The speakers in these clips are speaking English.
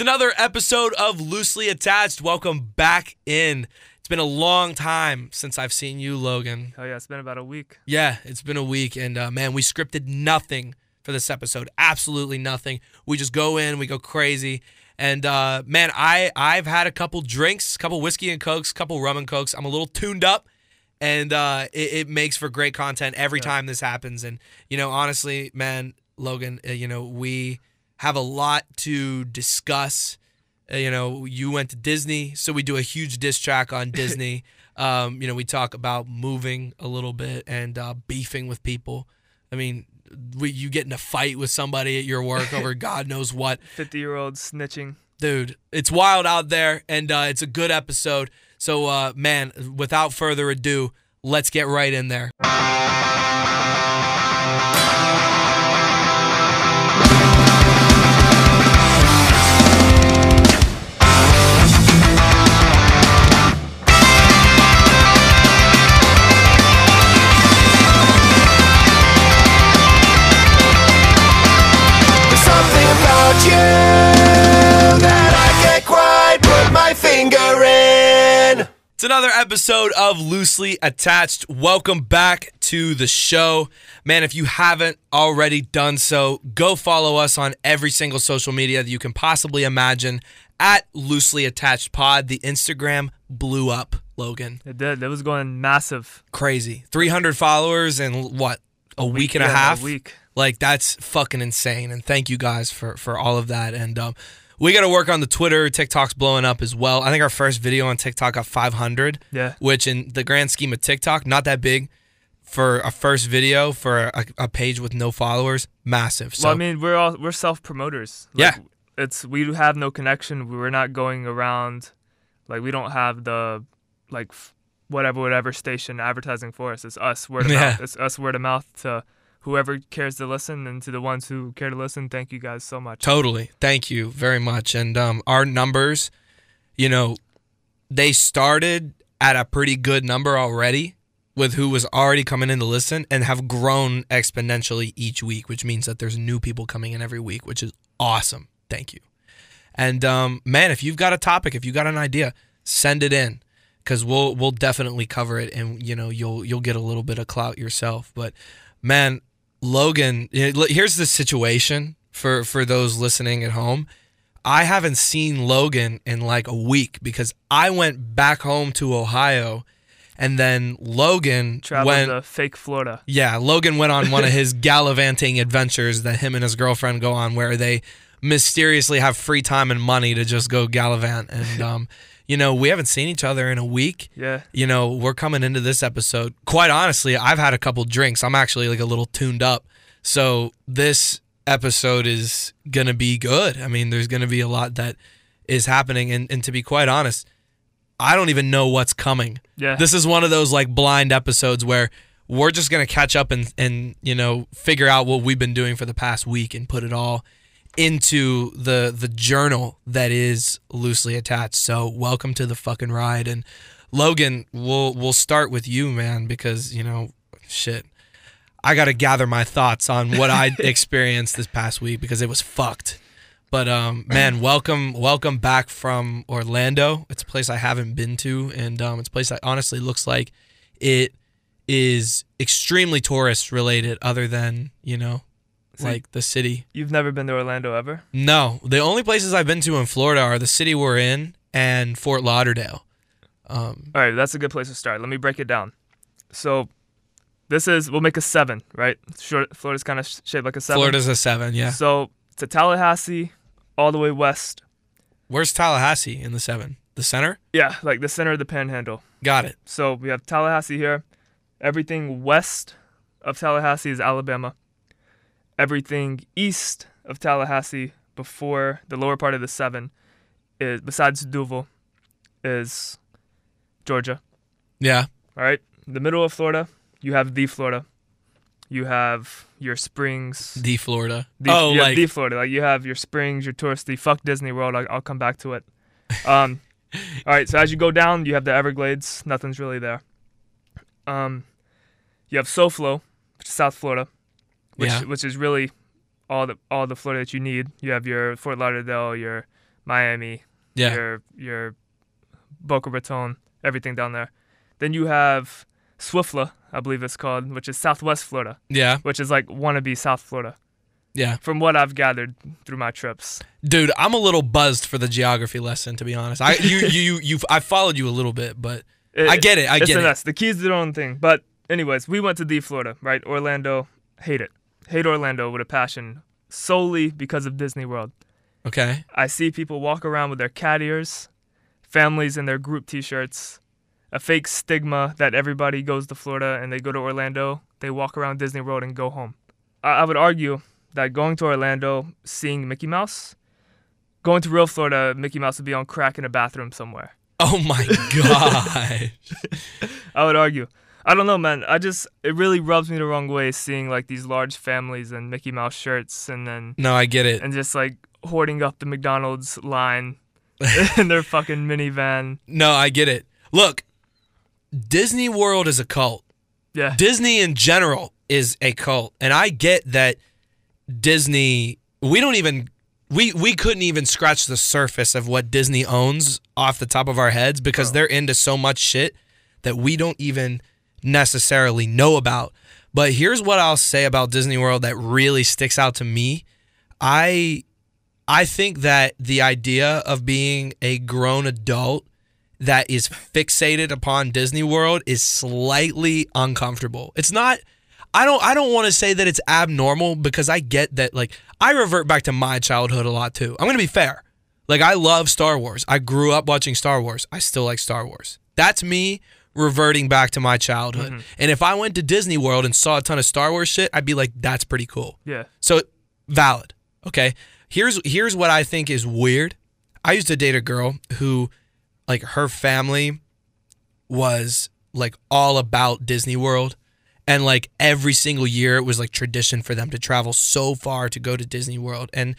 It's another episode of Loosely Attached. Welcome back in. It's been a long time since I've seen you, Logan. Oh yeah, it's been about a week. Yeah, it's been a week, and uh, man, we scripted nothing for this episode. Absolutely nothing. We just go in, we go crazy, and uh, man, I I've had a couple drinks, a couple whiskey and cokes, a couple rum and cokes. I'm a little tuned up, and uh, it, it makes for great content every time this happens. And you know, honestly, man, Logan, uh, you know, we have a lot to discuss. Uh, you know, you went to Disney, so we do a huge diss track on Disney. um, you know, we talk about moving a little bit and uh, beefing with people. I mean, we, you get in a fight with somebody at your work over God knows what. Fifty year old snitching. Dude, it's wild out there, and uh, it's a good episode. So, uh, man, without further ado, let's get right in there. You that I can't quite put my finger in. It's another episode of Loosely Attached. Welcome back to the show. Man, if you haven't already done so, go follow us on every single social media that you can possibly imagine at Loosely Attached Pod. The Instagram blew up, Logan. It did. It was going massive. Crazy. 300 followers in what? A, week, and a half? A week. Like that's fucking insane. And thank you guys for for all of that. And um, we got to work on the Twitter. TikTok's blowing up as well. I think our first video on TikTok got 500. Yeah. Which in the grand scheme of TikTok, not that big for a first video for a, a page with no followers. Massive. So well, I mean, we're all we're self promoters. Yeah. It's we have no connection. We're not going around. Like we don't have the like f- whatever whatever station advertising for us. It's us word of Yeah. mouth. It's us word of mouth to whoever cares to listen and to the ones who care to listen. Thank you guys so much. Totally. Thank you very much. And um, our numbers, you know, they started at a pretty good number already with who was already coming in to listen and have grown exponentially each week, which means that there's new people coming in every week, which is awesome. Thank you. And um, man, if you've got a topic, if you got an idea, send it in because we'll we'll definitely cover it, and you know you'll you'll get a little bit of clout yourself. But man, Logan, here's the situation for for those listening at home. I haven't seen Logan in like a week because I went back home to Ohio, and then Logan Travel went. to fake Florida. Yeah, Logan went on one of his gallivanting adventures that him and his girlfriend go on, where they mysteriously have free time and money to just go gallivant. And um, you know, we haven't seen each other in a week. Yeah. You know, we're coming into this episode. Quite honestly, I've had a couple drinks. I'm actually like a little tuned up. So this episode is gonna be good. I mean, there's gonna be a lot that is happening, and, and to be quite honest, I don't even know what's coming. Yeah. This is one of those like blind episodes where we're just gonna catch up and and you know figure out what we've been doing for the past week and put it all into the the journal that is loosely attached. So welcome to the fucking ride. And Logan, we'll we'll start with you, man, because you know, shit. I got to gather my thoughts on what I experienced this past week because it was fucked. But um, man, welcome, welcome back from Orlando. It's a place I haven't been to, and um, it's a place that honestly looks like it is extremely tourist related, other than you know, Like the city. You've never been to Orlando ever? No, the only places I've been to in Florida are the city we're in and Fort Lauderdale. Um, All right, that's a good place to start. Let me break it down. So, this is we'll make a seven, right? Short, Florida's kind of shaped like a seven. Florida's a seven, yeah. So to Tallahassee, all the way west. Where's Tallahassee in the seven? The center? Yeah, like the center of the Panhandle. Got it. So we have Tallahassee here. Everything west of Tallahassee is Alabama. Everything east of Tallahassee, before the lower part of the seven, is besides Duval, is Georgia. Yeah. All right. The middle of Florida, you have the Florida. You have your springs. The Florida. The, oh, like the Florida. Like you have your springs, your touristy. Fuck Disney World. I, I'll come back to it. Um, all right. So as you go down, you have the Everglades. Nothing's really there. Um, you have SoFlo, which is South Florida, which Yeah. which is really all the all the Florida that you need. You have your Fort Lauderdale, your Miami, Yeah. your your Boca Raton, everything down there. Then you have Swiftla, I believe it's called, which is Southwest Florida, Yeah. which is like wannabe South Florida, Yeah. from what I've gathered through my trips. Dude, I'm a little buzzed for the geography lesson to be honest. I you you you I followed you a little bit, but I get it. I get it. The keys to their own thing. But anyways, we went to D Florida, right? Orlando, hate it. Hate Orlando with a passion solely because of Disney World. Okay. I see people walk around with their cat ears, families in their group t-shirts, a fake stigma that everybody goes to Florida and they go to Orlando, they walk around Disney World and go home. I, I would argue that going to Orlando, seeing Mickey Mouse, going to real Florida, Mickey Mouse would be on crack in a bathroom somewhere. Oh my god. I would argue. I don't know, man. I just it really rubs me the wrong way seeing like these large families and Mickey Mouse shirts and then no, I get it. and just like hoarding up the McDonald's line in their fucking minivan. No, I get it. Look, Disney World is a cult. Yeah. Disney in general is a cult. And I get that Disney we don't even we we couldn't even scratch the surface of what Disney owns off the top of our heads because they're into so much shit that we don't even necessarily know about. But here's what I'll say about Disney World that really sticks out to me. I I think that the idea of being a grown adult that is fixated upon Disney World is slightly uncomfortable. It's not I don't I don't want to say that it's abnormal because I get that like I revert back to my childhood a lot too. I'm going to be fair. Like I love Star Wars. I grew up watching Star Wars. I still like Star Wars. That's me reverting back to my childhood. Mm-hmm. And if I went to Disney World and saw a ton of Star Wars shit, I'd be like that's pretty cool. Yeah. So valid. Okay. Here's here's what I think is weird. I used to date a girl who like her family was like all about Disney World and like every single year it was like tradition for them to travel so far to go to Disney World and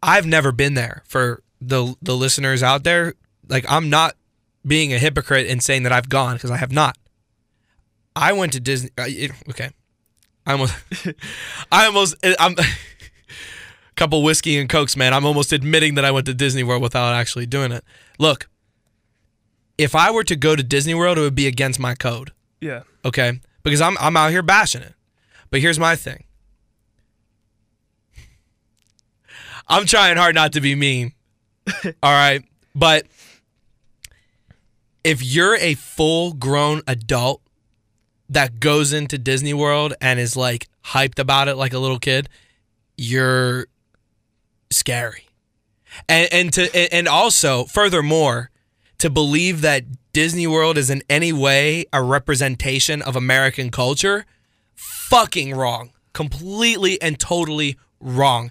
I've never been there for the the listeners out there like I'm not being a hypocrite and saying that I've gone because I have not. I went to Disney uh, okay. I almost I almost I'm a couple whiskey and cokes, man. I'm almost admitting that I went to Disney World without actually doing it. Look, if I were to go to Disney World, it would be against my code, Yeah. okay? Because I'm I'm out here bashing it. But here's my thing. I'm trying hard not to be mean. All right, but if you're a full-grown adult that goes into Disney World and is like hyped about it like a little kid, you're scary. And and to and also furthermore, to believe that Disney World is in any way a representation of American culture, fucking wrong. Completely and totally wrong.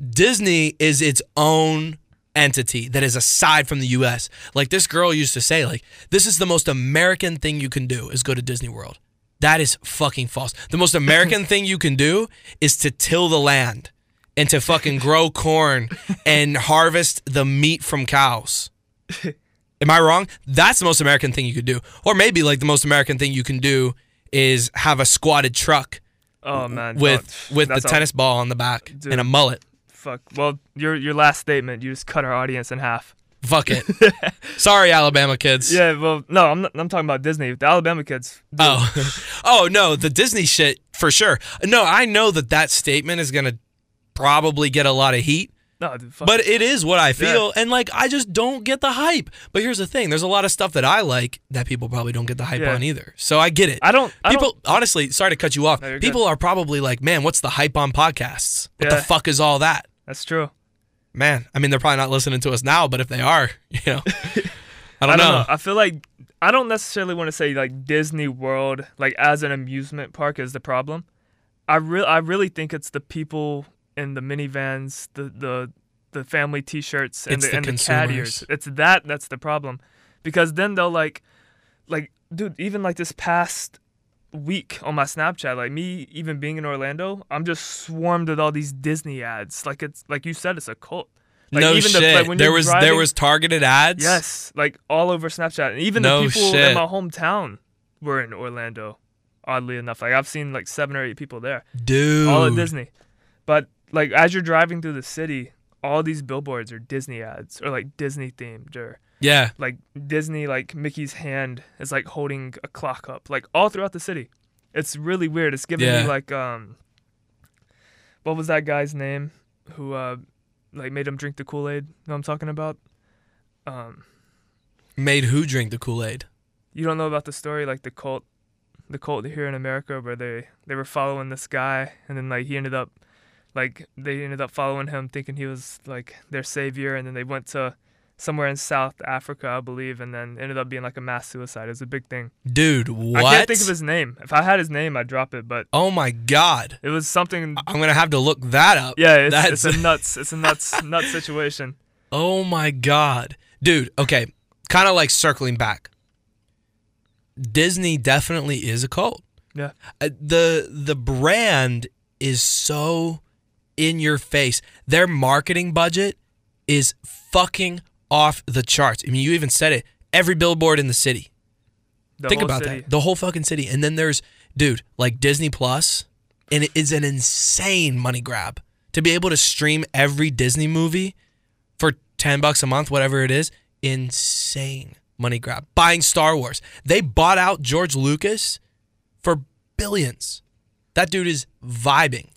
Disney is its own entity that is aside from the US. Like this girl used to say like this is the most American thing you can do is go to Disney World. That is fucking false. The most American thing you can do is to till the land and to fucking grow corn and harvest the meat from cows. Am I wrong? That's the most American thing you could do. Or maybe like the most American thing you can do is have a squatted truck Oh man. with with the tennis ball on the back Dude. and a mullet. Fuck. Well, your your last statement, you just cut our audience in half. Fuck it. Sorry, Alabama kids. Yeah. Well, no, I'm not, I'm talking about Disney. The Alabama kids. dude, Oh, oh no, the Disney shit for sure. No, I know that that statement is gonna probably get a lot of heat, No, dude, fuck. but it is what I feel, and like I just don't get the hype. But here's the thing: there's a lot of stuff that I like that people probably don't get the hype Yeah. on either. So I get it. I don't. I people, don't. honestly, sorry to cut you off. No, people are probably like, "Man, what's the hype on podcasts? What Yeah. the fuck is all that?" That's true. Man, I mean, they're probably not listening to us now, but if they are, you know, I don't, I don't know. know. I feel like I don't necessarily want to say like Disney World like as an amusement park is the problem. I really I really think it's the people in the minivans, the the the family T-shirts and It's the, the and the cat consumers. ears. It's that that's the problem, because then they'll like, like dude, even like this past week on my Snapchat, like me even being in Orlando, I'm just swarmed with all these Disney ads. Like it's like you said, it's a cult. Like no even the- shit. like, when there was there was targeted ads. Yes, like all over Snapchat, and even No the people shit. in my hometown were in Orlando. Oddly enough, like I've seen like seven or eight people there, dude. all at Disney. But like as you're driving through the city, all these billboards are Disney ads or like Disney themed or Yeah. like Disney like Mickey's hand is like holding a clock up like all throughout the city. It's really weird. It's giving Yeah. me like um what was that guy's name who uh like made him drink the Kool-Aid? Know what I'm talking about? Um Made who drink the Kool Aid? you don't know about the story like the cult the cult here in America where they they were following this guy and then like he ended up like they ended up following him thinking he was like their savior and then they went to somewhere in South Africa I believe and then ended up being like a mass suicide. It was a big thing. Dude, what? I can't think of his name. If I had his name I'd drop it, but oh my God. it was something I'm going to have to look that up. yeah, it's, That's- it's a nuts it's a nuts nuts situation. Oh my God. Dude, okay. Kind of like circling back. Disney definitely is a cult. Yeah. Uh, the the brand is so in your face. Their marketing budget is fucking off the charts. I mean, you even said it. Every billboard in the city. The Think whole about city. that. The whole fucking city. And then there's, dude, like Disney Plus, and it is an insane money grab to be able to stream every Disney movie for 10 bucks a month, whatever it is. Insane money grab. Buying Star Wars. They bought out George Lucas for billions. That dude is vibing.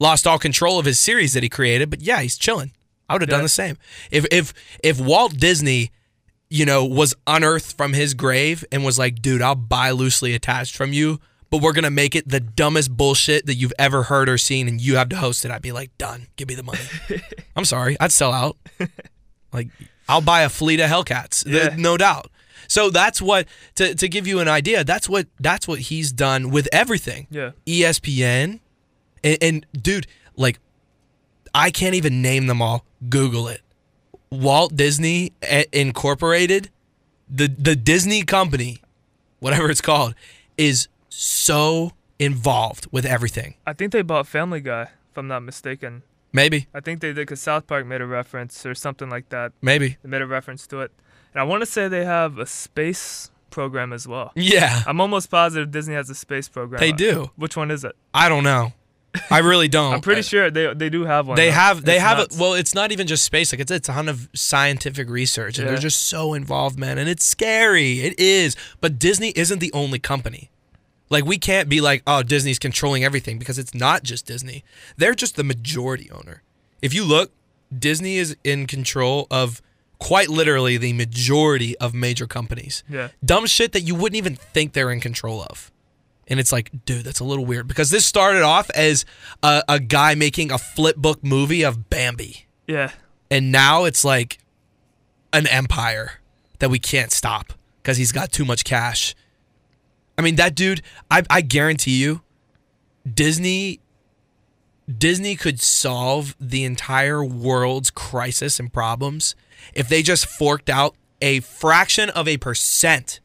Lost all control of his series that he created, but yeah, he's chilling. I would have done the same. If if if Walt Disney you know, was unearthed from his grave and was like, dude, I'll buy loosely attached from you, but we're going to make it the dumbest bullshit that you've ever heard or seen and you have to host it. I'd be like, done. Give me the money. I'm sorry. I'd sell out. Like, I'll buy a fleet of Hellcats, Yeah. no doubt. So that's what to, to give you an idea. That's what that's what he's done with everything. Yeah. ESPN, and, and dude, like, I can't even name them all. Google it. Walt Disney Incorporated, the the Disney company, whatever it's called, is so involved with everything. I think they bought Family Guy if I'm not mistaken. Maybe, I think they did because South Park made a reference or something like that. maybe. They made a reference to it. And I want to say they have a space program as well. Yeah, I'm almost positive Disney has a space program. they do. Which one is it? I don't know. I really don't. I'm pretty sure they they do have one. They though. have they It's have nuts. it. Well, it's not even just space. Like it's it's a ton of scientific research, and they're just so involved, man. And it's scary. It is. But Disney isn't the only company. Like we can't be like, oh, Disney's controlling everything because it's not just Disney. They're just the majority owner. If you look, Disney is in control of quite literally the majority of major companies. Yeah. Dumb shit that you wouldn't even think they're in control of. And it's like, dude, that's a little weird because this started off as a, a guy making a flip book movie of Bambi. Yeah. And now it's like an empire that we can't stop because he's got too much cash. I mean, that dude, I, I guarantee you, Disney Disney could solve the entire world's crisis and problems if they just forked out a fraction of a percent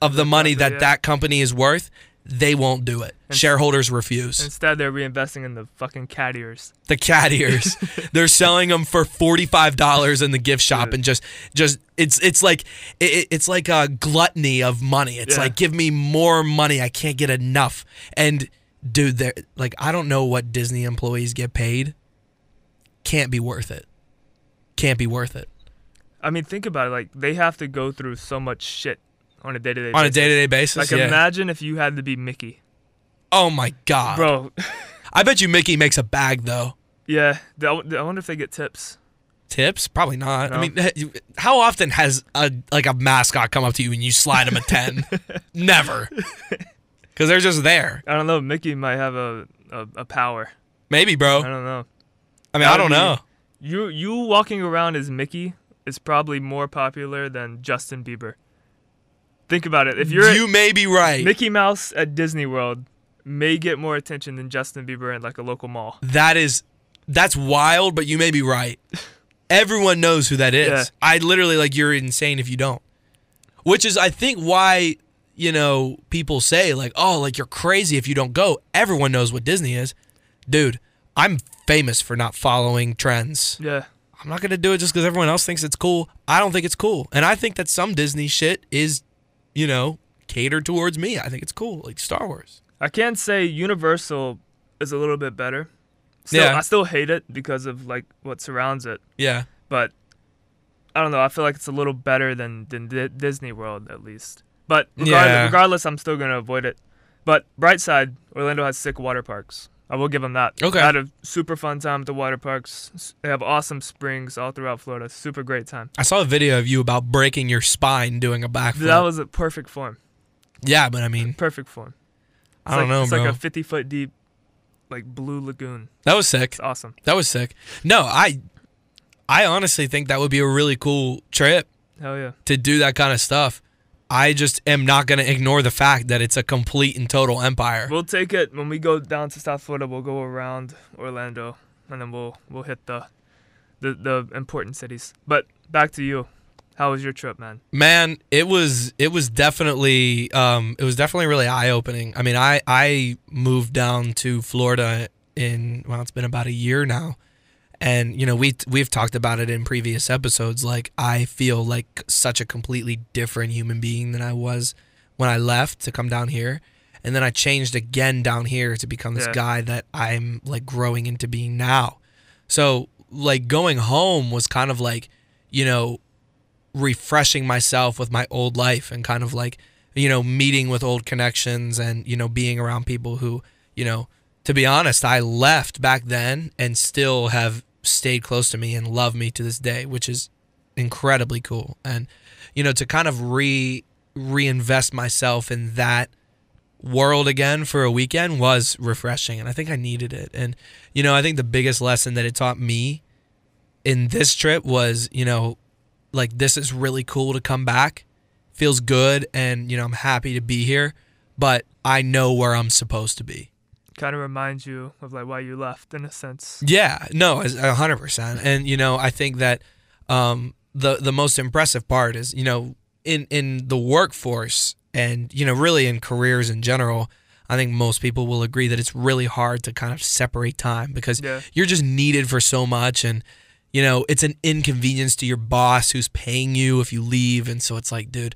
of the money that that company is worth. They won't do it. Shareholders refuse. Instead, they're reinvesting in the fucking cat ears. the cat ears. They're selling them for forty five dollars in the gift shop, Dude. and just just it's it's like it, it's like a gluttony of money. It's Yeah. like give me more money. I can't get enough. And dude, they're like I don't know what Disney employees get paid. Can't be worth it. Can't be worth it I mean, think about it. Like they have to go through so much shit on a day to day. on a day to day basis. Like yeah. imagine if you had to be Mickey, oh my god, bro. I bet you Mickey makes a bag though. yeah. I wonder if they get tips. Tips? Probably not. I mean, how often has a like a mascot come up to you and you slide him a ten? Never, because they're just there. I don't know. Mickey might have a a, a power. Maybe, bro. I don't know. I mean, That I don't be- know. You you walking around as Mickey is probably more popular than Justin Bieber. Think about it. If you're you may be right. Mickey Mouse at Disney World may get more attention than Justin Bieber in like a local mall. that is, that's wild, but you may be right. Everyone knows who that is. Yeah. I literally like you're insane if you don't. Which is, I think, why you know people say like, oh, like you're crazy if you don't go. Everyone knows what Disney is, dude. I'm famous for not following trends. Yeah. I'm not gonna do it just because everyone else thinks it's cool. I don't think it's cool, and I think that some Disney shit is, you know, cater towards me. I think it's cool, like Star Wars. I can't say Universal is a little bit better, Still, Yeah. I still hate it because of like what surrounds it. Yeah. But I don't know. I feel like it's a little better than than Di- Disney World at least. But regardless, Yeah. regardless, I'm still gonna avoid it. But bright side, Orlando has sick water parks. I will give them that. Okay. I had a super fun time at the water parks. They have awesome springs all throughout Florida. Super great time. I saw a video of you about breaking your spine doing a backflip. That was a perfect form. yeah, but I mean, Perfect form. It's I don't like, know, It's bro. like a 50 foot deep, like blue lagoon. that was sick. It's awesome. That was sick. No, I, I honestly think that would be a really cool trip Hell yeah. to do that kind of stuff. I just am not going to ignore the fact that it's a complete and total empire. We'll take it when we go down to South Florida. We'll go around Orlando, and then we'll we'll hit the the the important cities. But back to you. How was your trip, man? Man, it was it was definitely um it was definitely really eye opening. I mean, I I moved down to Florida in well, it's been about a year now. And you know, we we've talked about it in previous episodes like I feel like such a completely different human being than I was when I left to come down here. And then I changed again down here to become this Yeah. guy that I'm like growing into being now. So, like going home was kind of like, you know, refreshing myself with my old life and kind of like you know meeting with old connections and you know being around people who you know to be honest I left back then and still have stayed close to me and love me to this day which is incredibly cool. And you know to kind of re reinvest myself in that world again for a weekend was refreshing and I think I needed it. And you know I think the biggest lesson that it taught me in this trip was you know like this is really cool to come back. Feels good and you know i'm happy to be here but i know where i'm supposed to be Kind of reminds you of like why you left in a sense. yeah no a hundred percent. And you know i think that um the the most impressive part is you know in in the workforce and you know really in careers in general i think most people will agree that it's really hard to kind of separate time because Yeah. you're just needed for so much. And you know it's an inconvenience to your boss who's paying you if you leave. And so it's like dude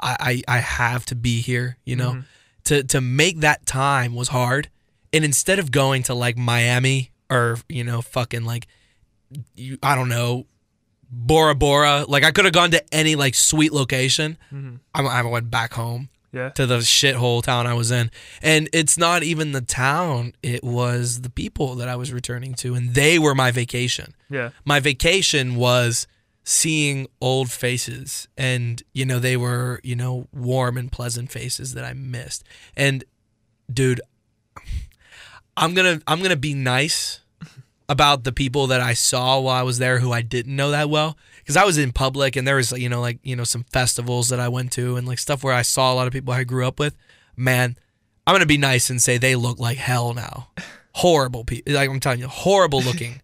i i, I have to be here you know? To to make that time was hard and instead of going to like miami or you know fucking like you, i don't know bora bora like i could have gone to any like sweet location mm-hmm. I, I went back home Yeah. to the shithole town I was in. And it's not even the town, it was the people that I was returning to, and they were my vacation. Yeah. My vacation was seeing old faces, and, you know, they were, you know, warm and pleasant faces that I missed. And, dude, I'm gonna I'm gonna be nice about the people that I saw while I was there who I didn't know that well because I was in public and there was you know like you know some festivals that I went to and like stuff where I saw a lot of people I grew up with. Man, I'm gonna be nice and say they look like hell now. Horrible people, like I'm telling you, horrible looking.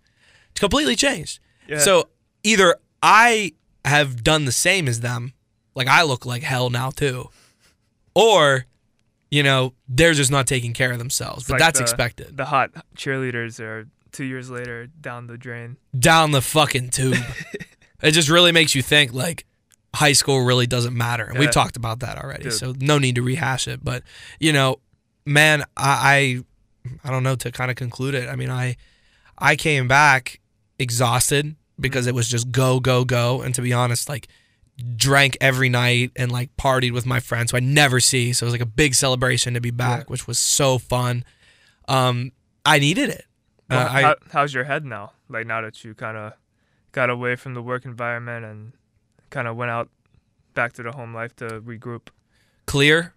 It's completely changed. Yeah. So either I have done the same as them, like I look like hell now too, or you know they're just not taking care of themselves. It's but like that's the- expected. The hot cheerleaders are two years later down the drain. down the fucking tube. it just really makes you think like high school really doesn't matter. And we've talked about that already. Dude. So no need to rehash it. But you know, man, I I, I don't know to kind of conclude it. I mean, I I came back exhausted because mm-hmm. it was just go, go, go. And to be honest, like drank every night and like partied with my friends who I never see. So it was like a big celebration to be back, Yeah. which was so fun. Um, I needed it. Uh, I, how, how's your head now? Like now that you kind of got away from the work environment and kind of went out back to the home life to regroup. clear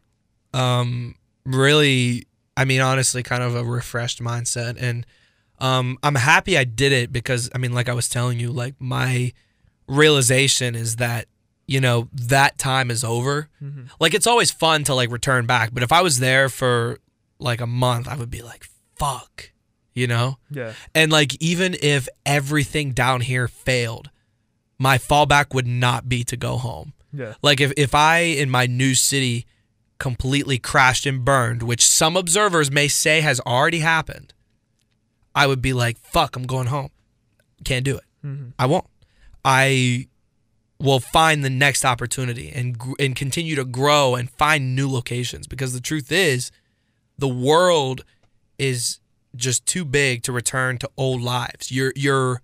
um really i mean honestly kind of a refreshed mindset and um i'm happy i did it because i mean like i was telling you like my realization is that you know that time is over Mhm. like it's always fun to like return back but if i was there for like a month i would be like fuck you know Yeah. and like even if everything down here failed my fallback would not be to go home Yeah. like if, if I in my new city completely crashed and burned, which some observers may say has already happened, I would be like, fuck, I'm going home. Can't do it. Mhm. I won't. I will find the next opportunity and and continue to grow and find new locations because the truth is the world is just too big to return to old lives. You're you're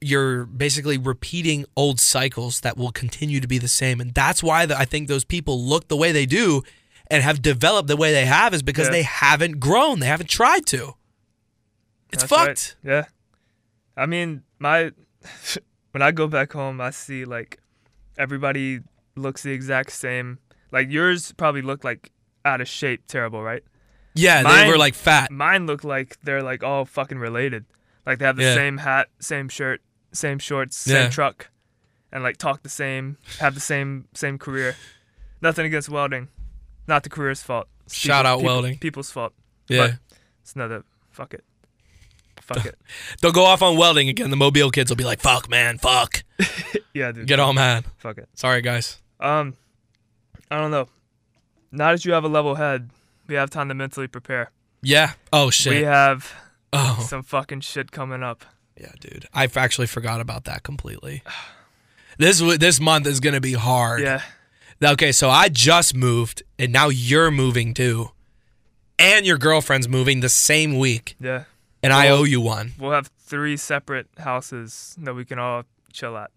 you're basically repeating old cycles that will continue to be the same, and that's why the, I think those people look the way they do and have developed the way they have is because Yeah. they haven't grown. They haven't tried to. It's That's right. fucked. Yeah. I mean, my when I go back home, I see like everybody looks the exact same. Like yours probably look like out of shape, terrible, right? Yeah, they Mine- were like fat. Mine look like they're like all fucking related. Like they have the Yeah. same hat, same shirt, same shorts, same Yeah. truck, and like talk the same, have the same same career. Nothing against welding, not the career's fault. It's Shout people- out people- welding. People's fault. Yeah. But it's another. Fuck it. Fuck it. They'll go off on welding again. The Mobile kids will be like, "Fuck, man, fuck." Yeah, dude. Get all mad. Fuck it. Sorry, guys. Um, I don't know. Now that you have a level head, we have time to mentally prepare. Yeah. Oh shit. We have oh. some fucking shit coming up. Yeah, dude. I actually forgot about that completely. This this month is gonna be hard. Yeah. Okay, so I just moved, and now you're moving too, and your girlfriend's moving the same week, Yeah. And I owe you one. We'll have three separate houses that we can all chill at.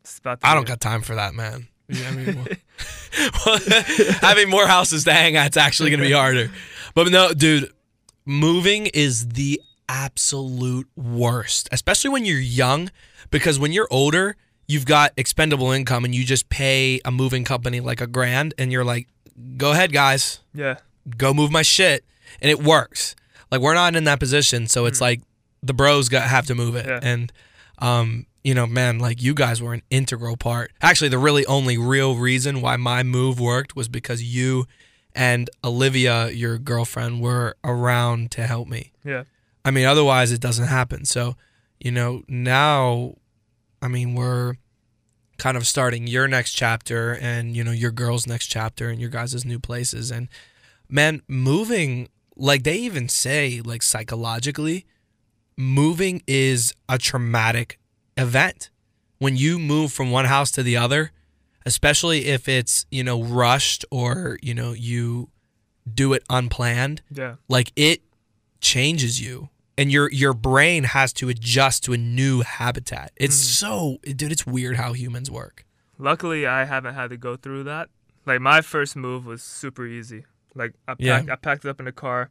It's about I don't got time for that, man. Yeah, I mean, well- having more houses to hang at's actually gonna be harder. But no, dude, moving is the absolute worst, especially when you're young, because when you're older, you've got expendable income and you just pay a moving company like a grand, and you're like, go ahead, guys, Yeah. go move my shit, and it works. Like we're not in that position, so it's like the bros got have to move it, Yeah. and um, you know, man, like you guys were an integral part. Actually, the really only real reason why my move worked was because you and Olivia, your girlfriend, were around to help me. Yeah. I mean, otherwise it doesn't happen. So, you know, now, I mean, we're kind of starting your next chapter and, you know, your girl's next chapter and your guys' new places. And, man, moving, like they even say, like psychologically, moving is a traumatic event. When you move from one house to the other, especially if it's, you know, rushed or, you know, you do it unplanned, Yeah. like it changes you and your your brain has to adjust to a new habitat it's mm-hmm. so dude it's weird how humans work Luckily, I haven't had to go through that. Like my first move was super easy. Like I Yeah. packed, I packed it up in a car,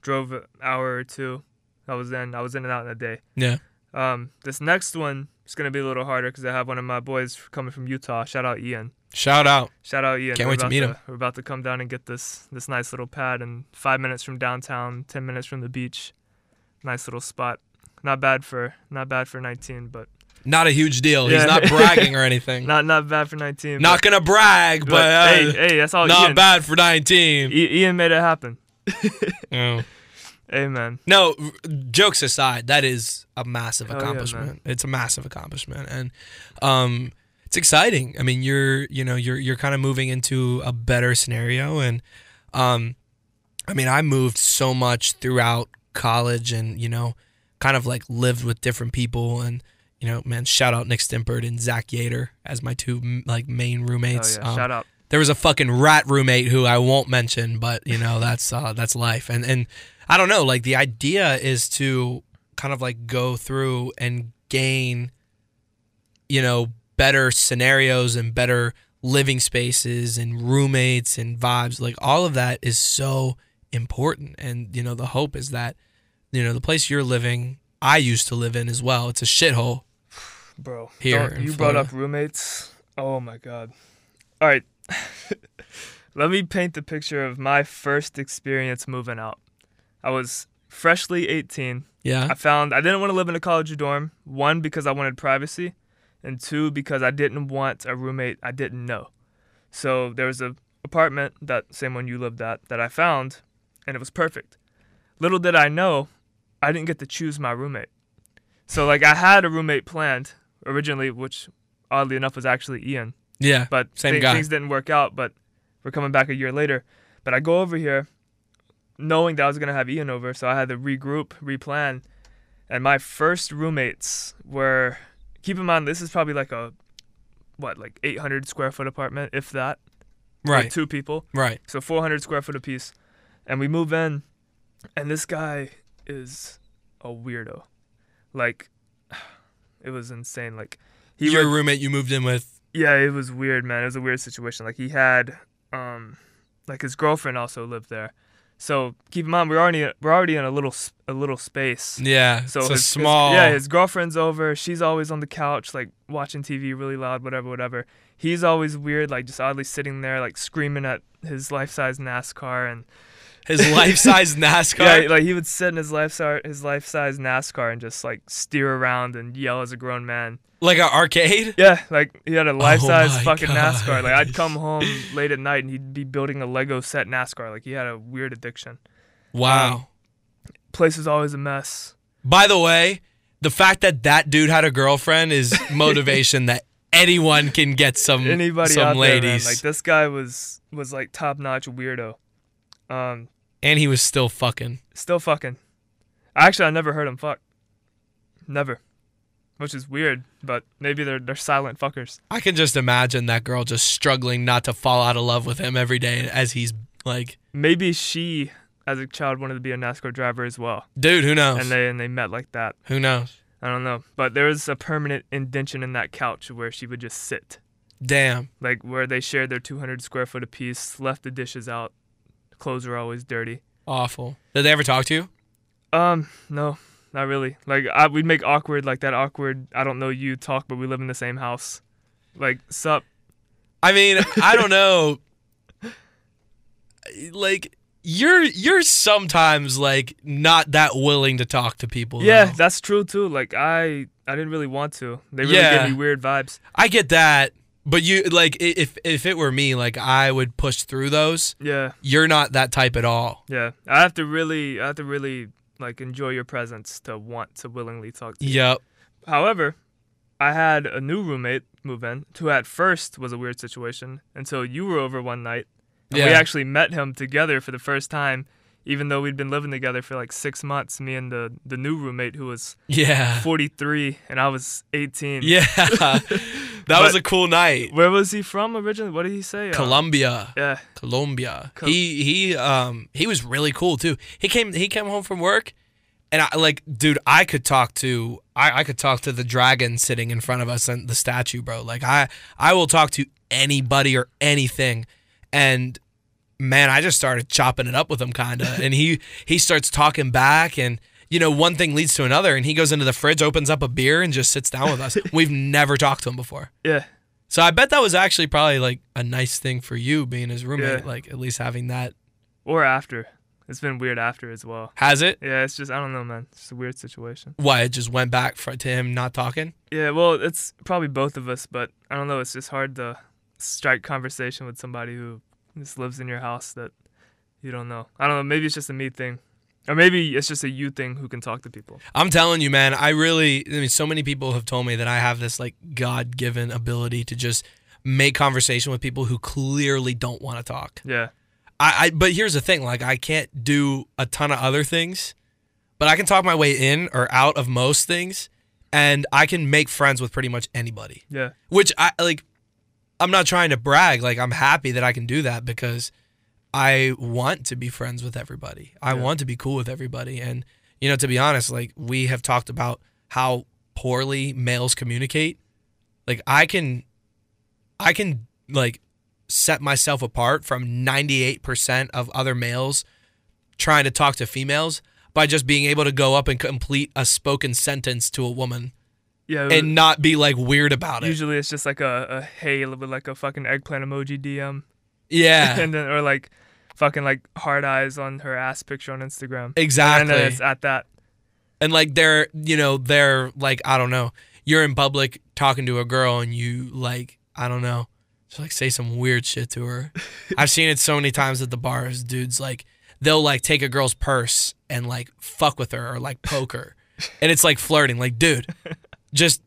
drove an hour or two. I was in. I was in and out in a day. yeah Um, this next one is gonna be a little harder because I have one of my boys coming from Utah. Shout out Ian. shout out Shout out Ian. Can't We're wait to meet him. We're about to come down and get this this nice little pad and five minutes from downtown, ten minutes from the beach. Nice little spot. Not bad for not bad for 19, but not a huge deal he's not bragging or anything not, not bad for 19. Not gonna brag but, but, uh, hey, hey, that's all. not Ian, bad for 19 I- Ian made it happen. Oh. Amen. no jokes aside that is a massive Hell yeah, accomplishment it's a massive accomplishment and um it's exciting i mean you're you know you're you're kind of moving into a better scenario and um I mean, I moved so much throughout college and, you know, kind of like lived with different people. And, you know, man, shout out Nick Stimpert and Zach Yater as my two like main Oh roommates. yeah. Um, Shout out. there was a fucking rat roommate who I won't mention, but, you know, that's uh, that's life. And, and I don't know, like the idea is to kind of like go through and gain, you know, better scenarios and better living spaces and roommates and vibes. Like all of that is so important. And, you know, the hope is that, you know, the place you're living, I used to live in as well. It's a shithole. Bro, Here you brought up roommates. Oh my god. All right. Let me paint the picture of my first experience moving out. I was freshly 18. Yeah. I found I didn't want to live in a college dorm. One because I wanted privacy, and two because I didn't want a roommate I didn't know. So there was a apartment that same one you lived at that I found, and it was perfect. Little did I know, I didn't get to choose my roommate. So like I had a roommate planned originally, which oddly enough was actually Ian Yeah. but Same thi- guy. things didn't work out. But we're coming back a year later. But I go over here, knowing that I was gonna have Ian over, so I had to regroup, replan. And my first roommates were, keep in mind, this is probably like a, what, like 800 square foot apartment, if that, Right. two people, Right. so 400 square foot apiece. And we move in, and this guy, is a weirdo. Like, it was insane. Like, he Your would- roommate you moved in with. yeah, it was weird, man. It was a weird situation. Like he had, um, like his girlfriend also lived there. So keep in mind we're already we're already in a little a little space. Yeah, So it's a his, his- small. yeah, his girlfriend's over. She's always on the couch, like watching TV really loud, whatever, whatever. He's always weird, like just oddly sitting there, like screaming at his life-size NASCAR and his life-size NASCAR. yeah, like he would sit in his life his life-size NASCAR and just like steer around and yell as a grown man. like an arcade. Yeah, like he had a oh life-size Oh my fucking NASCAR. Like I'd come home late at night and he'd be building a Lego set NASCAR. Like he had a weird addiction. Wow. Um, place is always a mess. By the way, the fact that that dude had a girlfriend is motivation that anyone can get some Anybody some ladies. there, like this guy was was like top-notch weirdo. Um, and he was still fucking. still fucking. Actually, I never heard him fuck. Never, which is weird. But maybe they're they're silent fuckers. I can just imagine that girl just struggling not to fall out of love with him every day as he's like, Maybe she, as a child, wanted to be a NASCAR driver as well, dude, who knows? and they and they met like that. who knows? I don't know, but there was a permanent indention in that couch where she would just sit, Damn. like where they shared their 200 square foot apiece, left the dishes out, clothes were always dirty. Awful. Did they ever talk to you? Um, no, not really. Like I, we'd make awkward, like that awkward. I don't know you talk, but we live in the same house. Like sup? I mean, I don't know. Like you're you're sometimes like not that willing to talk to people. Yeah, though. that's true too. Like I, I didn't really want to. They really Yeah. gave me weird vibes. I get that. But you like if if it were me, like I would push through those. Yeah, You're not that type at all. yeah. I have to really, I have to really like enjoy your presence to want to willingly talk to you. Yep. However, I had a new roommate move in, who at first was a weird situation until you were over one night. And we actually met him together for the first time, even though we'd been living together for like six months. Me and the the new roommate who was Yeah. 43 and I was 18. Yeah. that was a cool night. Where was he from originally? What did he say? Uh, Colombia. yeah. Colombia. Col- he he um he was really cool too. He came he came home from work and I like dude, I could talk to I, I could talk to the dragon sitting in front of us and the statue, bro. Like I I will talk to anybody or anything. And man, I just started chopping it up with him kinda. and he he starts talking back and you know, one thing leads to another, and he goes into the fridge, opens up a beer, and just sits down with us. We've never talked to him before. Yeah. So I bet that was actually probably like a nice thing for you being his roommate, Yeah. like at least having that. Or after. It's been weird after as well. Has it? Yeah, it's just I don't know, man. It's a weird situation. Why it just went back for, to him not talking? Yeah, well, it's probably both of us, but I don't know. It's just hard to strike conversation with somebody who just lives in your house that you don't know. I don't know. Maybe it's just a me thing, or maybe it's just a you thing who can talk to people. I'm telling you, man. I really, I mean, so many people have told me that I have this like God given ability to just make conversation with people who clearly don't want to talk. Yeah, I, I, but here's the thing: like, I can't do a ton of other things, but I can talk my way in or out of most things, and I can make friends with pretty much anybody. yeah, which I like I'm not trying to brag like I'm happy that I can do that because I want to be friends with everybody. I Yeah. want to be cool with everybody and you know to be honest like we have talked about how poorly males communicate. Like I can I can like set myself apart from 98% of other males trying to talk to females by just being able to go up and complete a spoken sentence to a woman yeah. and uh, not be like weird about it. usually it's just like a, a hey like a fucking eggplant emoji DM, Yeah, and then or like fucking like hard eyes on her ass picture on Instagram. exactly. And then it's at that. And like they're, you know, they're like, I don't know, you're in public talking to a girl and you like, I don't know, just like say some weird shit to her. I've seen it so many times at the bars, dudes like they'll like take a girl's purse and like fuck with her or like poke her. And it's like flirting, like, dude, just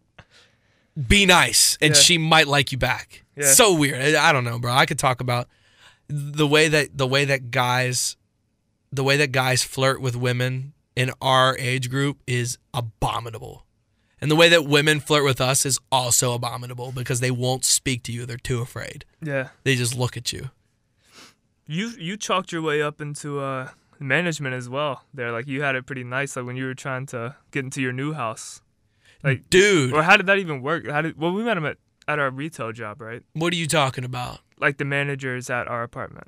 be nice and Yeah. she might like you back. Yeah. So weird. I don't know, bro. I could talk about the way that the way that guys the way that guys flirt with women in our age group is abominable. And the way that women flirt with us is also abominable because they won't speak to you. They're too afraid. Yeah. They just look at you. You you chalked your way up into uh management as well. There, like you had it pretty nice. Like when you were trying to get into your new house. Like, Dude, or how did that even work? How did? Well, we met him at at our retail job, right? what are you talking about? Like the managers at our apartment.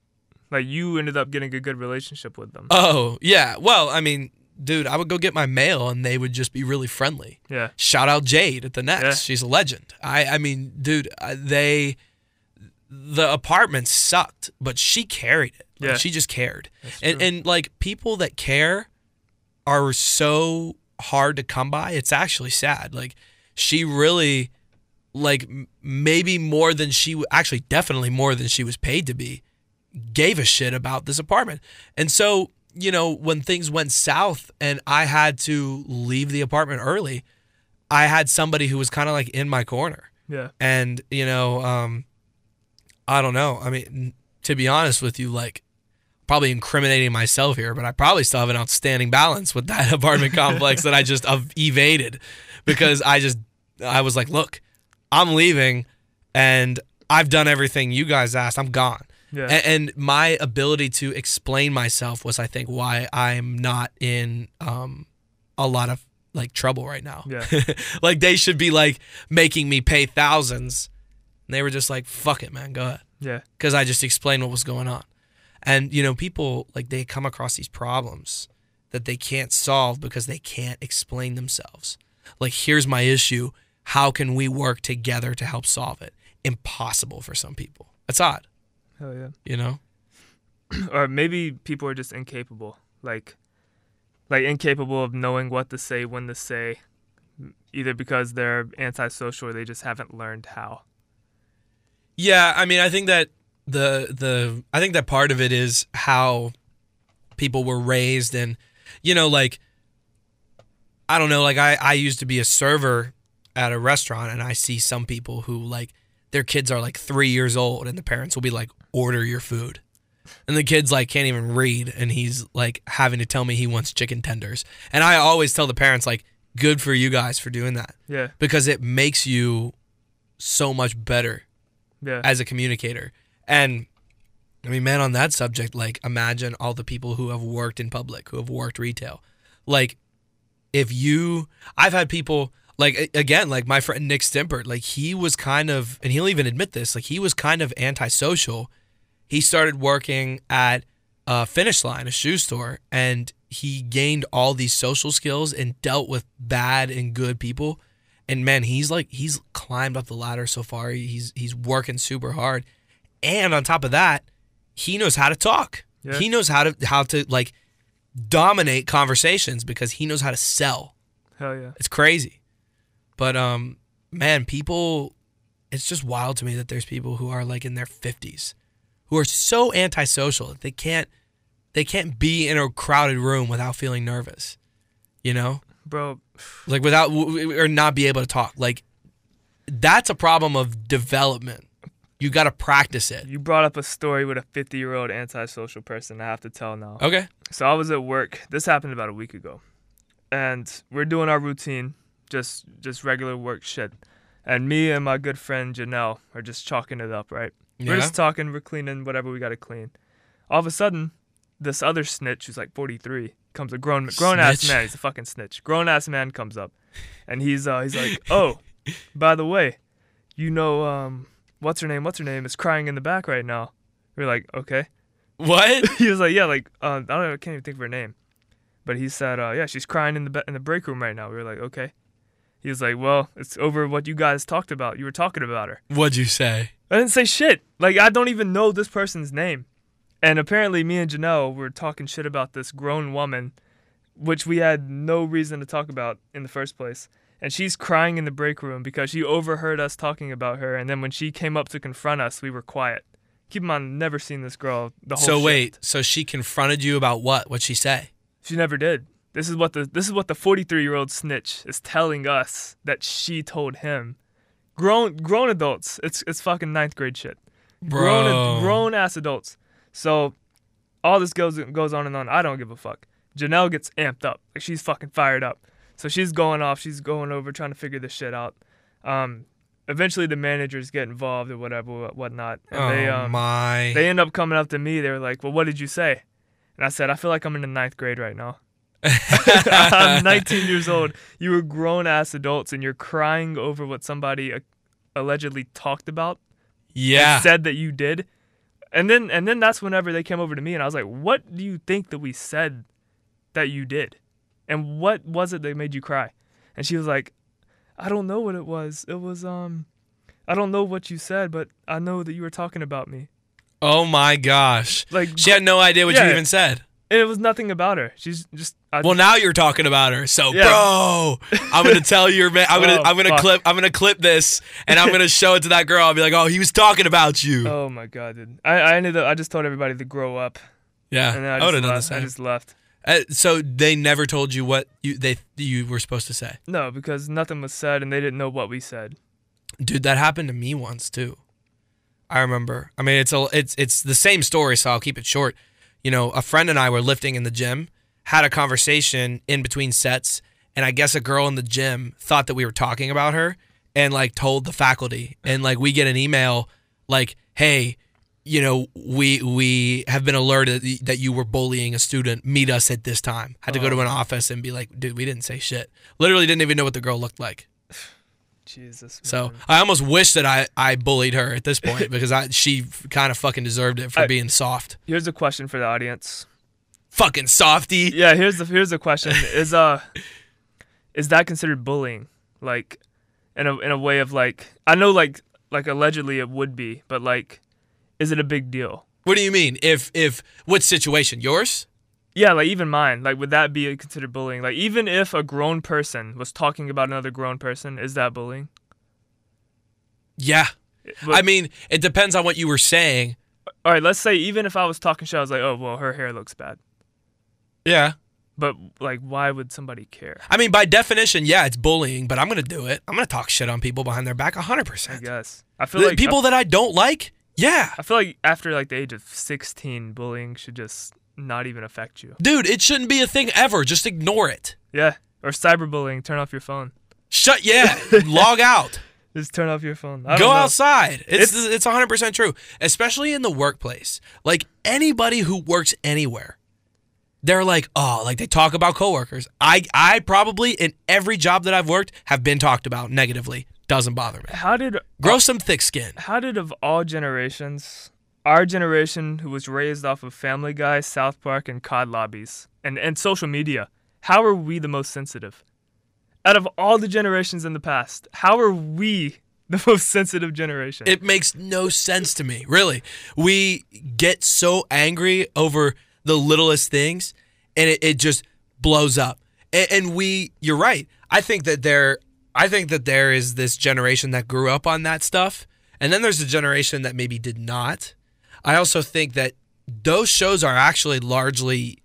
Like you ended up getting a good relationship with them. Oh, yeah. Well, I mean, dude, I would go get my mail and they would just be really friendly. yeah. Shout out Jade at the next. Yeah. She's a legend. I I mean, dude, they the apartment sucked, but she carried it. Like, Yeah. she just cared. And and like people that care are so hard to come by. It's actually sad. Like she really like maybe more than she actually definitely more than she was paid to be gave a shit about this apartment. And so, you know, when things went south and I had to leave the apartment early, I had somebody who was kind of like in my corner. Yeah. And, you know, um I don't know. I mean, to be honest with you, like probably incriminating myself here, but I probably still have an outstanding balance with that apartment complex that I just ev- evaded because I just I was like, look, I'm leaving and I've done everything you guys asked. I'm gone. Yeah. A- And, my ability to explain myself was, I think, why I'm not in um, a lot of like trouble right now. Yeah. like they should be like making me pay thousands, and they were just like, "Fuck it, man, go ahead," yeah. because I just explained what was going on. And you know, people like they come across these problems that they can't solve because they can't explain themselves. Like, here's my issue. How can we work together to help solve it? Impossible for some people. That's odd, Hell yeah. you know. or maybe people are just incapable like like incapable of knowing what to say when to say either because they're antisocial or they just haven't learned how Yeah, I mean, I think that the the I think that part of it is how people were raised, and you know, like I don't know, like I I used to be a server at a restaurant, and I see some people who like their kids are like three years old, and the parents will be like, "Order your food." And the kid's like can't even read, and he's like having to tell me he wants chicken tenders. And I always tell the parents like, "Good for you guys for doing that yeah because it makes you so much better yeah as a communicator. And I mean, man, on that subject, like imagine all the people who have worked in public, who have worked retail. Like, if you, I've had people like again, like my friend Nick Stimpert, like he was kind of, and he'll even admit this, like he was kind of antisocial. He started working at a Finish Line, a shoe store, and he gained all these social skills and dealt with bad and good people. And man, he's like he's climbed up the ladder so far. He's he's working super hard. And on top of that, he knows how to talk. Yeah. He knows how to how to like dominate conversations because he knows how to sell. hell yeah It's crazy. But um man, people it's just wild to me that there's people who are like in their 50s who are so antisocial that they can't they can't be in a crowded room without feeling nervous. You know? bro Like without or not be able to talk. Like that's a problem of development. You got to practice it. you brought up a story with a 50 year old antisocial person i have to tell now Okay. So I was at work. This happened about a week ago, and we're doing our routine, just just regular work shit. And me and my good friend Janelle are just chalking it up, right? We're just talking. We're cleaning whatever we got to clean. All of a sudden, this other snitch who's like 43 comes a grown grown ass man. He's a fucking snitch. Grown ass man comes up, and he's uh he's like, oh, by the way, you know um what's her name? What's her name is crying in the back right now. We're like, okay What? he was like, yeah, like uh, I don't know, I can't even think of her name, but he said, uh, yeah, she's crying in the be- in the break room right now. We were like, okay. He was like, well, it's over what you guys talked about. You were talking about her. What'd you say? I didn't say shit. Like I don't even know this person's name, and apparently me and Janelle were talking shit about this grown woman, which we had no reason to talk about in the first place. And she's crying in the break room because she overheard us talking about her, and then when she came up to confront us, we were quiet. Keep in mind, never seen this girl the whole. So shift. wait, so she confronted you about what? What'd she say? She never did. This is what the this is what the 43 year old snitch is telling us that she told him. Grown grown adults. It's it's fucking ninth grade shit. Grown Bro. grown ass adults. So all this goes goes on and on. I don't give a fuck. Janelle gets amped up. Like she's fucking fired up. So she's going off. She's going over trying to figure this shit out. Um, eventually the managers get involved or whatever, whatnot. And oh they um my. they end up coming up to me. They were like, "Well, what did you say?" And I said, I feel like I'm in the ninth grade right now. I'm 19 years old. You were grown ass adults and you're crying over what somebody uh, allegedly talked about Yeah. said that you did. And then and then that's whenever they came over to me and I was like, "What do you think that we said that you did? And what was it that made you cry?" And she was like, "I don't know what it was. It was um I don't know what you said, but I know that you were talking about me." oh my gosh. Like She had no idea what you even said. And it was nothing about her. She's just I, Well, now you're talking about her. So, Yeah. bro, I'm gonna tell your man. I'm gonna Oh, I'm gonna fuck. clip I'm gonna clip this and I'm gonna show it to that girl. I'll be like, oh, he was talking about you. Oh my god, dude. I, I ended up I just told everybody to grow up. yeah, And then I, I just would have done the left. I just left. Uh, so they never told you what you they you were supposed to say, No, because nothing was said and they didn't know what we said. dude. That happened to me once too. I remember. I mean, it's a it's it's the same story, so I'll keep it short. You know, a friend and I were lifting in the gym, had a conversation in between sets, and I guess a girl in the gym thought that we were talking about her and like told the faculty, and like we get an email like, "Hey, you know, we we have been alerted that you were bullying a student. Meet us at this time." Had to go to oh. an office and be like, "Dude, we didn't say shit." Literally didn't even know what the girl looked like. Jesus. So man. I almost wish that I, I bullied her at this point because I she kind of fucking deserved it for I- being soft. here's a question for the audience. Fucking softy. Yeah, here's the here's the question. Is uh is that considered bullying? Like in a in a way of like I know like like allegedly it would be, but like is it a big deal? What do you mean? If if what situation? Yours? Yeah, like even mine. Like would that be considered bullying? Like even if a grown person was talking about another grown person, is that bullying? Yeah. I mean, it depends on what you were saying. all right, let's say even if I was talking shit, I was like, "Oh, well, her hair looks bad." Yeah. But like why would somebody care? I mean, by definition, yeah, it's bullying, but I'm gonna do it. I'm gonna talk shit on people behind their back, hundred I percent. guess. I feel like People that I don't like, yeah, I feel like after like the age of 16, bullying should just not even affect you. dude, it shouldn't be a thing ever. Just ignore it. Yeah. Or cyberbullying, turn off your phone. Shut. Yeah, log out. Just turn off your phone. Go know. outside. It's It's- it's 100% true, especially in the workplace. Like anybody who works anywhere, they're like, "Oh, like they talk about coworkers." I I probably in every job that I've worked have been talked about negatively. Doesn't bother me. How did Grow some thick skin. how did of all generations, our generation who was raised off of Family Guy, South Park, and COD lobbies and, and social media, how are we the most sensitive? Out of all the generations in the past, how are we the most sensitive generation? It makes no sense to me, really. We get so angry over the littlest things and it, it just blows up. And, and we, you're right. I think that there, I think that there is this generation that grew up on that stuff. And then there's a generation that maybe did not. I also think that those shows are actually largely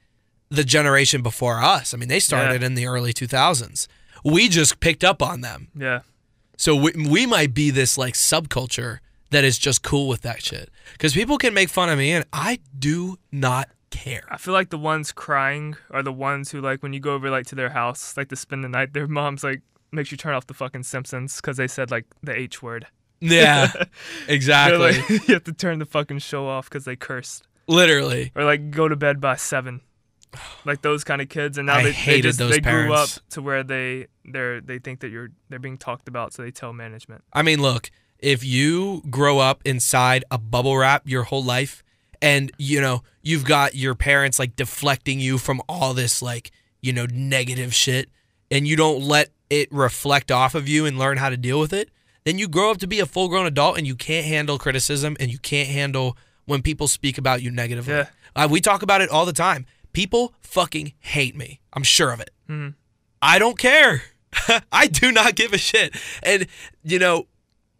the generation before us. I mean, they started in the early 2000s. We just picked up on them. yeah. So we, we might be this like subculture that is just cool with that shit. Because people can make fun of me and I do not care. I feel like the ones crying are the ones who like when you go over like to their house, like to spend the night, their mom's like makes you turn off the fucking Simpsons because they said like the H word. Yeah, exactly. like, you have to turn the fucking show off because they cursed, Literally. or like go to bed by seven, like those kind of kids. And now I they, they hated just those they grew up parents. to where they they're they think that you're they're being talked about, so they tell management. I mean, look, if you grow up inside a bubble wrap your whole life and, you know, you've got your parents like deflecting you from all this like, you know, negative shit and you don't let it reflect off of you and learn how to deal with it, then you grow up to be a full grown adult and you can't handle criticism and you can't handle when people speak about you negatively. Yeah. Uh, we talk about it all the time. People fucking hate me. I'm sure of it. Mhm. I don't care. I do not give a shit. And, you know,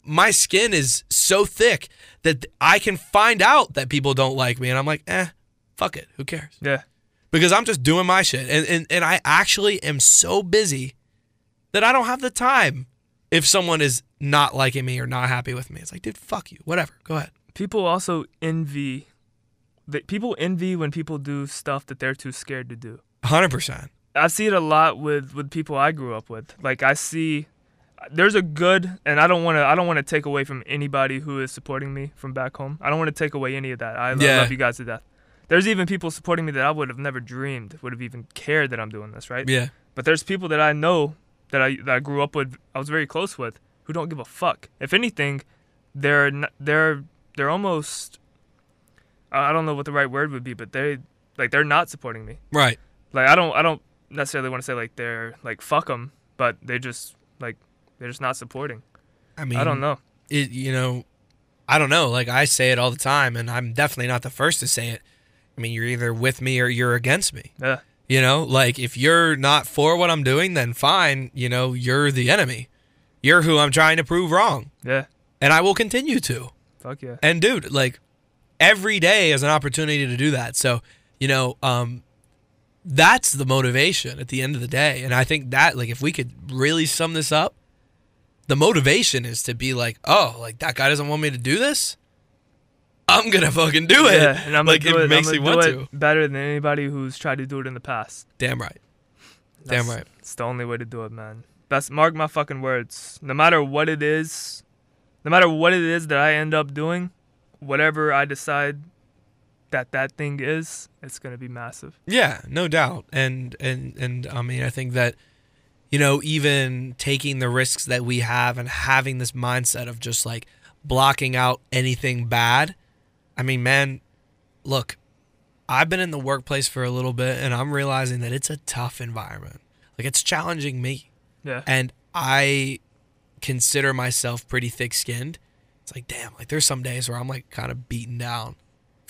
my skin is so thick that I can find out that people don't like me. And I'm like, eh, fuck it. Who cares? Yeah, Because I'm just doing my shit. And, and, and I actually am so busy that I don't have the time if someone is not liking me or not happy with me. It's like, dude, fuck you. Whatever. Go ahead. people also envy. That people envy when people do stuff that they're too scared to do. 100%. I see it a lot with with people I grew up with. Like I see there's a good and I don't want to I don't want to take away from anybody who is supporting me from back home. I don't want to take away any of that. I, I Yeah. love you guys to death. there's even people supporting me that I would have never dreamed would have even cared that I'm doing this, right? Yeah. But there's people that I know that I that I grew up with, I was very close with, who don't give a fuck. If anything, they're they're they're almost I I don't know what the right word would be, but they like they're not supporting me. Right. Like I don't I don't necessarily want to say like they're like fuck them, but they just like they're just not supporting. I mean, I don't know. It, you know, I don't know. Like I say it all the time, and I'm definitely not the first to say it. I mean, you're either with me or you're against me. Yeah. You know, like if you're not for what I'm doing, then fine. You know, you're the enemy. You're who I'm trying to prove wrong, Yeah. and I will continue to. Fuck yeah. And dude, like every day is an opportunity to do that. So, you know, um that's the motivation at the end of the day. And I think that like if we could really sum this up, the motivation is to be like, "Oh, like that guy doesn't want me to do this? I'm to fucking do it." Yeah, and I'm like gonna do it it, makes me gonna want to. better than anybody who's tried to do it in the past. Damn right. Damn right. It's the only way to do it, man. That's mark my fucking words. No matter what it is, no matter what it is that I end up doing, whatever I decide that that thing is, it's gonna be massive. Yeah, no doubt. And and and I mean, I think that you know, even taking the risks that we have and having this mindset of just like blocking out anything bad. I mean, man, look, I've been in the workplace for a little bit and I'm realizing that it's a tough environment. Like it's challenging me. Yeah. And I consider myself pretty thick-skinned. It's like, damn, like there's some days where I'm like kind of beaten down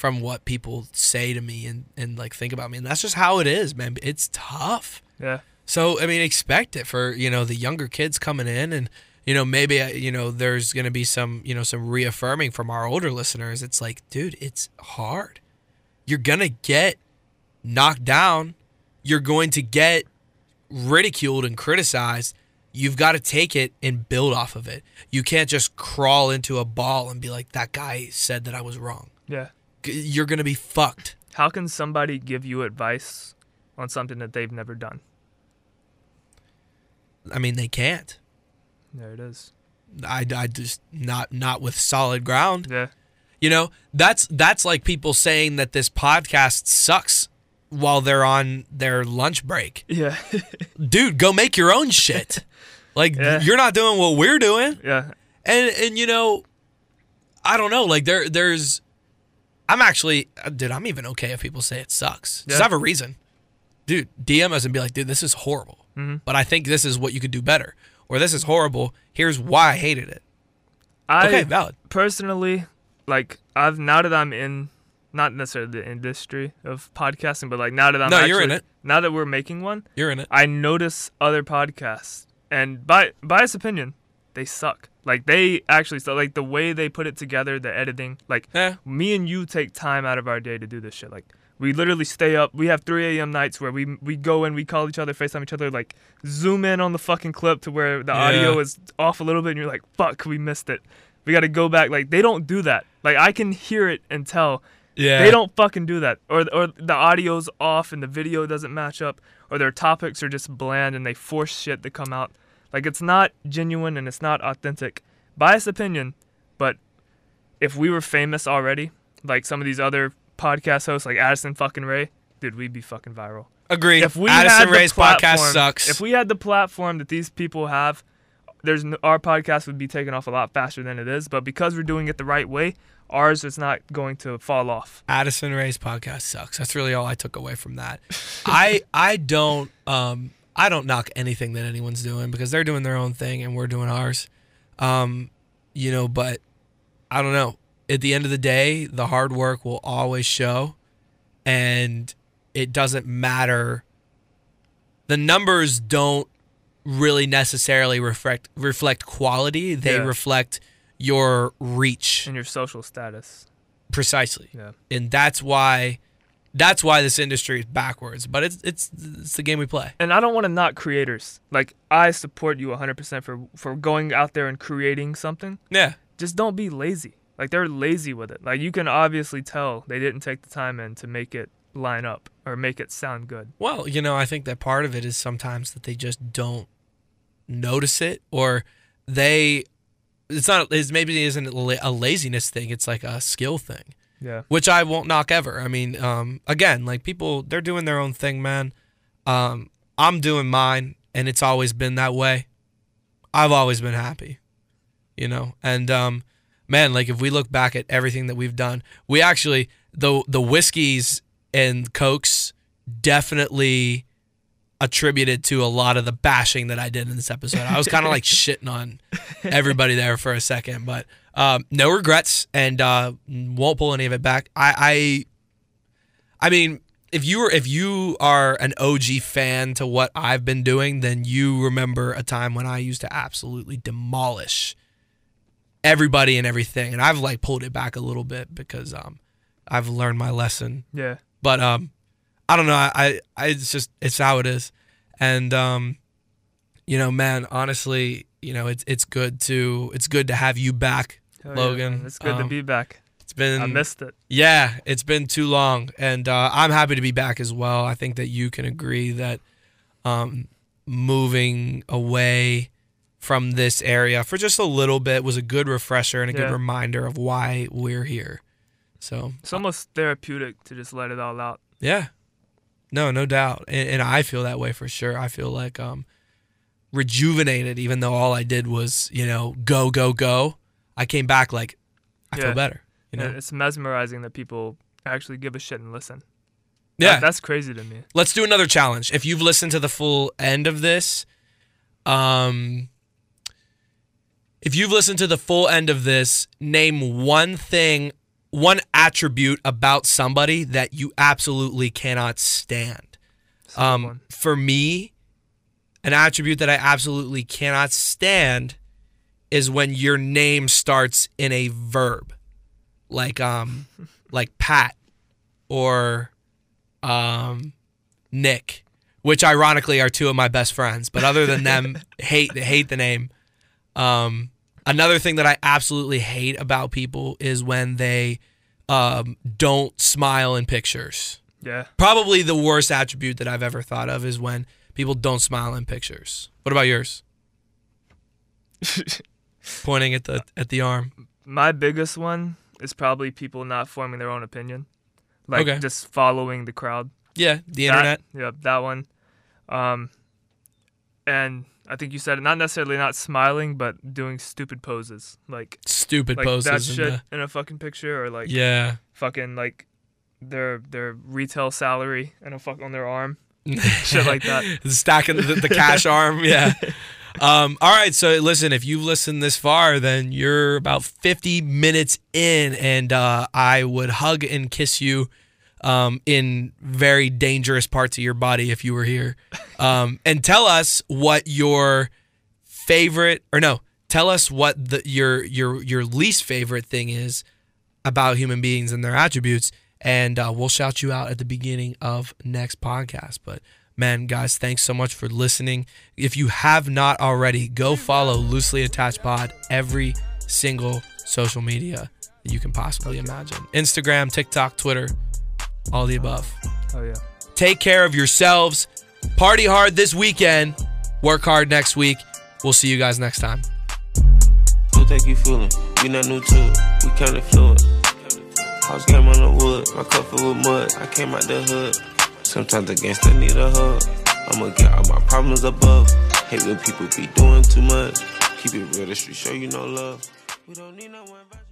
from what people say to me and and like think about me. And that's just how it is, man. It's tough. Yeah. So I mean, expect it for you know the younger kids coming in, and you know maybe uh, you know there's gonna be some you know some reaffirming from our older listeners. It's like, dude, it's hard. You're gonna get knocked down. You're going to get ridiculed and criticized. You've got to take it and build off of it. You can't just crawl into a ball and be like, that guy said that I was wrong. Yeah. You're gonna be fucked. How can somebody give you advice on something that they've never done? I mean, they can't. There it is. I, I just not not with solid ground. Yeah. You know, that's that's like people saying that this podcast sucks while they're on their lunch break. Yeah. Dude, go make your own shit. Like Yeah. you're not doing what we're doing. yeah. And and you know, I don't know, like there there's I'm actually uh, dude, I'm even okay if people say it sucks. Just Yeah. have a reason. Dude, DM us and be like, dude, this is horrible. Mhm. But I think this is what you could do better. Or this is horrible. Here's why I hated it. I Okay, valid. personally, like I've now that I'm in, not necessarily the industry of podcasting, but like now that I'm No, actually, you're in it. Now that we're making one, You're in it. I notice other podcasts, and by biased opinion, they suck. Like they actually suck. Like the way they put it together, the editing. Like Yeah. me and you take time out of our day to do this shit. Like we literally stay up. We have 3 a.m. nights where we we go and we call each other, FaceTime each other, like zoom in on the fucking clip to where the audio is off a little bit, and you're like, fuck, we missed it. We got to go back. Like they don't do that. Like I can hear it and tell Yeah. they don't fucking do that. Or or the audio's off and the video doesn't match up, or their topics are just bland and they force shit to come out. Like it's not genuine and it's not authentic. Biased opinion, but if we were famous already, like some of these other podcast hosts like Addison fucking Rae, dude, we'd be fucking viral. Agreed. If we Addison had the Rae's podcast platform- sucks. If we had the platform that these people have, there's no, our podcast would be taken off a lot faster than it is. But because we're doing it the right way, ours is not going to fall off. Addison Rae's podcast sucks. That's really all I took away from that. I I don't um I don't knock anything that anyone's doing because they're doing their own thing and we're doing ours. Um, you know, but I don't know. At the end of the day, the hard work will always show and it doesn't matter the numbers don't really necessarily reflect reflect quality. They Yeah. reflect your reach And your social status. precisely Yeah. and that's why that's why this industry is backwards but it's it's it's the game we play and I don't want to knock creators. Like I support you 100% for for going out there and creating something. yeah Just don't be lazy. Like they're lazy with it. Like you can obviously tell they didn't take the time in to make it line up or make it sound good. well you know i think that part of it is sometimes that they just don't notice it or they it's not it's maybe it isn't a a laziness thing it's like a skill thing Yeah. which I won't knock ever. I mean, um, again, like people, they're doing their own thing, man. Um, I'm doing mine, and it's always been that way. I've always been happy, you know. And um, man, like if we look back at everything that we've done, we actually the the whiskeys and cokes definitely attributed to a lot of the bashing that I did in this episode. I was kind of like shitting on everybody there for a second, but um, no regrets and uh, won't pull any of it back. I, I, I mean, if you were if you are an OG fan to what I've been doing, then you remember a time when I used to absolutely demolish everybody and everything, and I've like pulled it back a little bit because um, I've learned my lesson Yeah. but um i don't know I, I it's just it's how it is and um you know man honestly you know it's it's good to it's good to have you back yeah, Logan, man. It's good to um, be back. it's been I missed it. yeah it's been too long and uh i'm happy to be back as well i think that you can agree that um moving away from this area for just a little bit was a good refresher and a good reminder of why we're here so It's almost therapeutic to just let it all out. Yeah. No, no doubt. And, and I feel that way for sure. I feel like um rejuvenated even though all I did was, you know, go go go. I came back like I Yeah. feel better, you Yeah, know. It's mesmerizing that people actually give a shit and listen. Yeah. That- that's crazy to me. Let's do another challenge. If you've listened to the full end of this, um if you've listened to the full end of this, name one thing, one attribute about somebody that you absolutely cannot stand. It's a good Um, for me, an attribute that I absolutely cannot stand is when your name starts in a verb, like um, like Pat or um, Nick, which ironically are two of my best friends. But other than them, hate hate the name. Um, another thing that I absolutely hate about people is when they um, don't smile in pictures Yeah. probably the worst attribute that I've ever thought of is when people don't smile in pictures. What about yours? Pointing at the at the arm. My biggest one is probably people not forming their own opinion. Like Okay. just following the crowd. Yeah, the That- internet. Yep, that one. Um, and I think you said it, not necessarily not smiling, but doing stupid poses, like Stupid like that poses. in shit in a fucking picture, or like yeah. fucking like their their retail salary and a fuck on their arm, shit like that. Stacking the, the cash arm. Yeah. Um, all right. So listen, if you've listened this far, then you're about 50 minutes in, and uh, I would hug and kiss you um, in very dangerous parts of your body if you were here. Um, and tell us what your favorite, or no, tell us what the, your your your least favorite thing is about human beings and their attributes, and uh, we'll shout you out at the beginning of next podcast. But man, guys, thanks so much for listening. If you have not already, go follow Loosely Attached Pod every single social media that you can possibly imagine Instagram, TikTok, Twitter, all the above. Oh yeah. Take care of yourselves. Party hard this weekend. Work hard next week. We'll see you guys next time. Who think you fooling? We not new to it. We kinda fluid. House game on the wood, my cup filled with mud. I came out the hood. Sometimes the gangster need a hug. I'ma get all my problems above. Hate when people be doing too much. Keep it real, the street show you no love. We don't need no one but you.